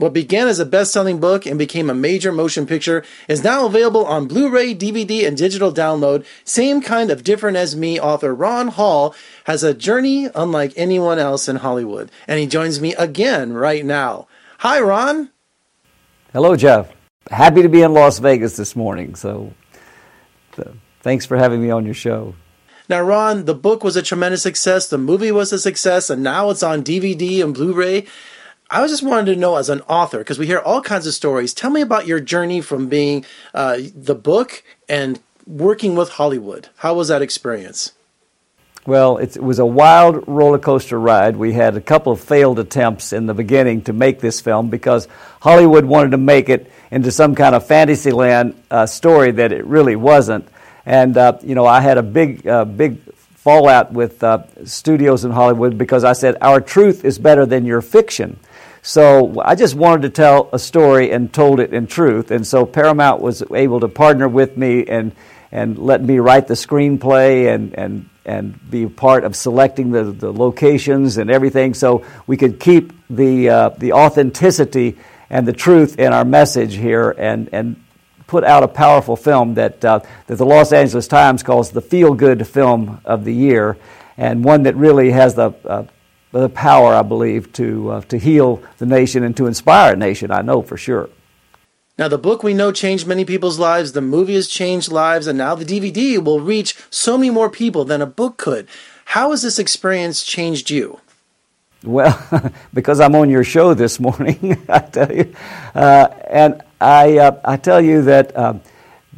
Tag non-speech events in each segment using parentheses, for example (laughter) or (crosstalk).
What began as a best selling book and became a major motion picture is now available on Blu ray, DVD, and digital download. Same kind of different as me author Ron Hall has a journey unlike anyone else in Hollywood. And he joins me again right now. Hi, Ron. Hello, Jeff. Happy to be in Las Vegas this morning. So, so thanks for having me on your show. Now, Ron, the book was a tremendous success. The movie was a success, and now it's on DVD and Blu ray. I was just wanted to know as an author, because we hear all kinds of stories. Tell me about your journey from being uh, the book and working with Hollywood. How was that experience? Well, it was a wild roller coaster ride. We had a couple of failed attempts in the beginning to make this film because Hollywood wanted to make it into some kind of fantasyland uh, story that it really wasn't. And uh, you know, I had a big, uh, big fallout with uh, studios in Hollywood because I said our truth is better than your fiction. So I just wanted to tell a story and told it in truth. And so Paramount was able to partner with me and, and let me write the screenplay and, and, and be part of selecting the, the locations and everything so we could keep the, uh, the authenticity and the truth in our message here and, and put out a powerful film that, uh, that the Los Angeles Times calls the feel good film of the year and one that really has the uh, the power, I believe, to, uh, to heal the nation and to inspire a nation, I know for sure. Now, the book we know changed many people's lives, the movie has changed lives, and now the DVD will reach so many more people than a book could. How has this experience changed you? Well, (laughs) because I'm on your show this morning, (laughs) I tell you. Uh, and I, uh, I tell you that. Um,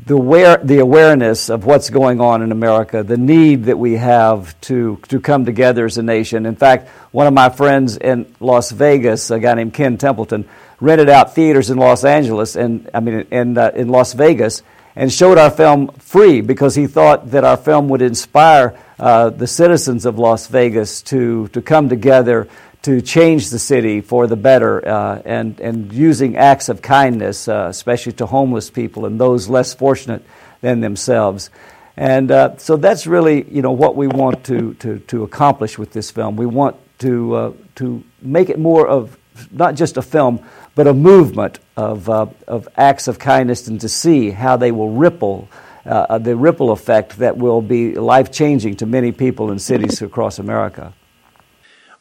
the, aware, the awareness of what's going on in America, the need that we have to, to come together as a nation. In fact, one of my friends in Las Vegas, a guy named Ken Templeton, rented out theaters in Los Angeles and I mean in, uh, in Las Vegas and showed our film free because he thought that our film would inspire uh, the citizens of Las Vegas to, to come together to change the city for the better uh, and, and using acts of kindness, uh, especially to homeless people and those less fortunate than themselves. And uh, so that's really you know, what we want to, to, to accomplish with this film. We want to, uh, to make it more of not just a film, but a movement of, uh, of acts of kindness and to see how they will ripple. Uh, the ripple effect that will be life changing to many people in cities across America.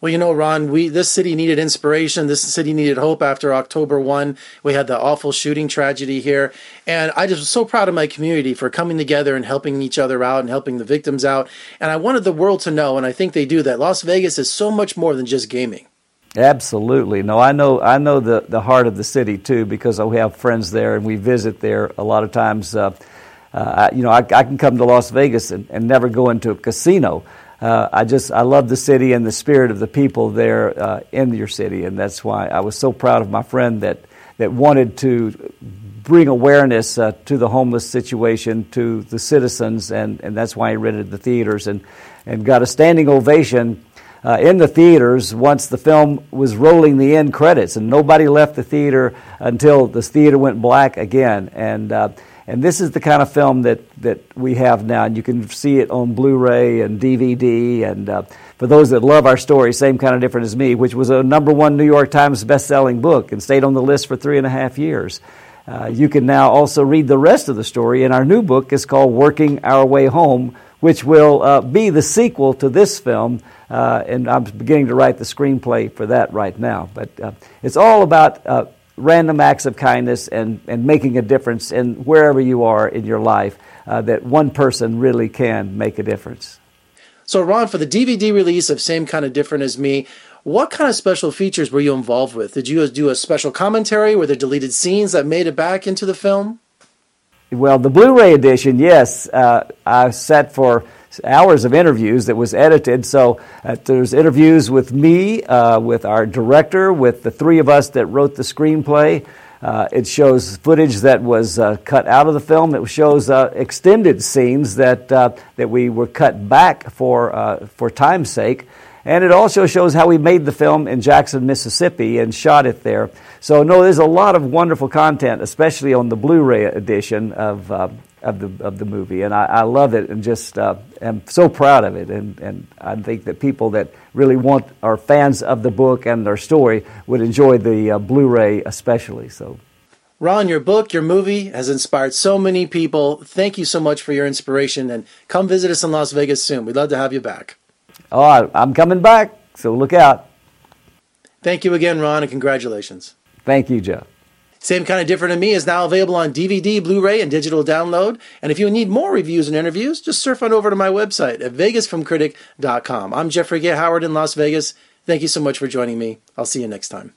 Well, you know, Ron, we this city needed inspiration. This city needed hope after October 1. We had the awful shooting tragedy here. And I just was so proud of my community for coming together and helping each other out and helping the victims out. And I wanted the world to know, and I think they do, that Las Vegas is so much more than just gaming. Absolutely. No, I know I know the, the heart of the city too because we have friends there and we visit there a lot of times. Uh, uh, you know, I, I, can come to Las Vegas and, and never go into a casino uh, I just I love the city and the spirit of the people there uh, in your city, and that's why I was so proud of my friend that that wanted to bring awareness uh, to the homeless situation to the citizens, and, and that's why he rented the theaters and and got a standing ovation. Uh, in the theaters once the film was rolling the end credits, and nobody left the theater until the theater went black again. And uh, and this is the kind of film that, that we have now, and you can see it on Blu ray and DVD. And uh, for those that love our story, same kind of different as me, which was a number one New York Times best-selling book and stayed on the list for three and a half years. Uh, you can now also read the rest of the story, and our new book is called Working Our Way Home, which will uh, be the sequel to this film. Uh, and I'm beginning to write the screenplay for that right now. But uh, it's all about uh, random acts of kindness and, and making a difference in wherever you are in your life, uh, that one person really can make a difference. So, Ron, for the DVD release of Same Kind of Different as Me, what kind of special features were you involved with? Did you do a special commentary? Were there deleted scenes that made it back into the film? Well, the Blu ray edition, yes. Uh, I sat for hours of interviews that was edited. So uh, there's interviews with me, uh, with our director, with the three of us that wrote the screenplay. Uh, it shows footage that was uh, cut out of the film. It shows uh, extended scenes that uh, that we were cut back for for time's sake. And it also shows how we made the film in Jackson, Mississippi, and shot it there. So, no, there's a lot of wonderful content, especially on the Blu ray edition of, uh, of the of the movie, and I, I love it and just uh, am so proud of it. And and I think that people that really want are fans of the book and their story would enjoy the uh, Blu-ray especially. So. Ron, your book, your movie has inspired so many people. Thank you so much for your inspiration and come visit us in Las Vegas soon. We'd love to have you back. Oh, I'm coming back, so look out. Thank you again, Ron, and congratulations. Thank you, Joe. Same Kind of Different to Me is now available on DVD, Blu ray, and digital download. And if you need more reviews and interviews, just surf on over to my website at vegasfilmcritic.com. I'm Jeffrey K. Howard in Las Vegas. Thank you so much for joining me. I'll see you next time.